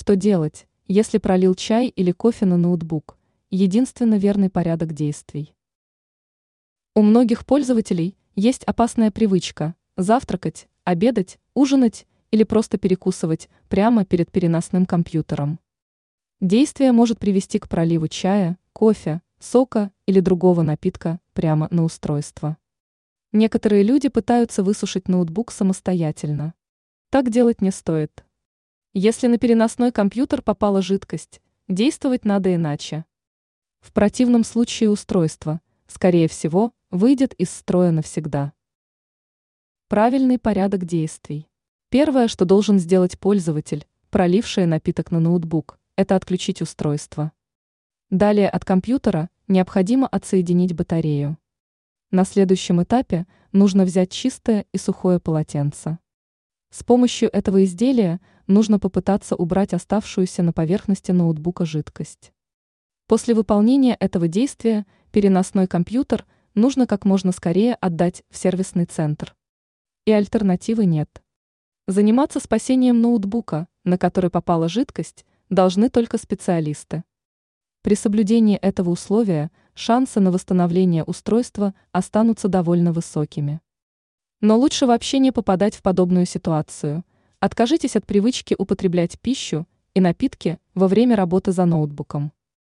Что делать, если пролил чай или кофе на ноутбук? Единственно верный порядок действий. У многих пользователей есть опасная привычка – завтракать, обедать, ужинать или просто перекусывать прямо перед переносным компьютером. Действие может привести к проливу чая, кофе, сока или другого напитка прямо на устройство. Некоторые люди пытаются высушить ноутбук самостоятельно. Так делать не стоит. Если на переносной компьютер попала жидкость, действовать надо иначе. В противном случае устройство, скорее всего, выйдет из строя навсегда. Правильный порядок действий. Первое, что должен сделать пользователь, проливший напиток на ноутбук, это отключить устройство. Далее от компьютера необходимо отсоединить батарею. На следующем этапе нужно взять чистое и сухое полотенце. С помощью этого изделия нужно попытаться убрать оставшуюся на поверхности ноутбука жидкость. После выполнения этого действия переносной компьютер нужно как можно скорее отдать в сервисный центр. И альтернативы нет. Заниматься спасением ноутбука, на который попала жидкость, должны только специалисты. При соблюдении этого условия шансы на восстановление устройства останутся довольно высокими. Но лучше вообще не попадать в подобную ситуацию – Откажитесь от привычки употреблять пищу и напитки во время работы за ноутбуком.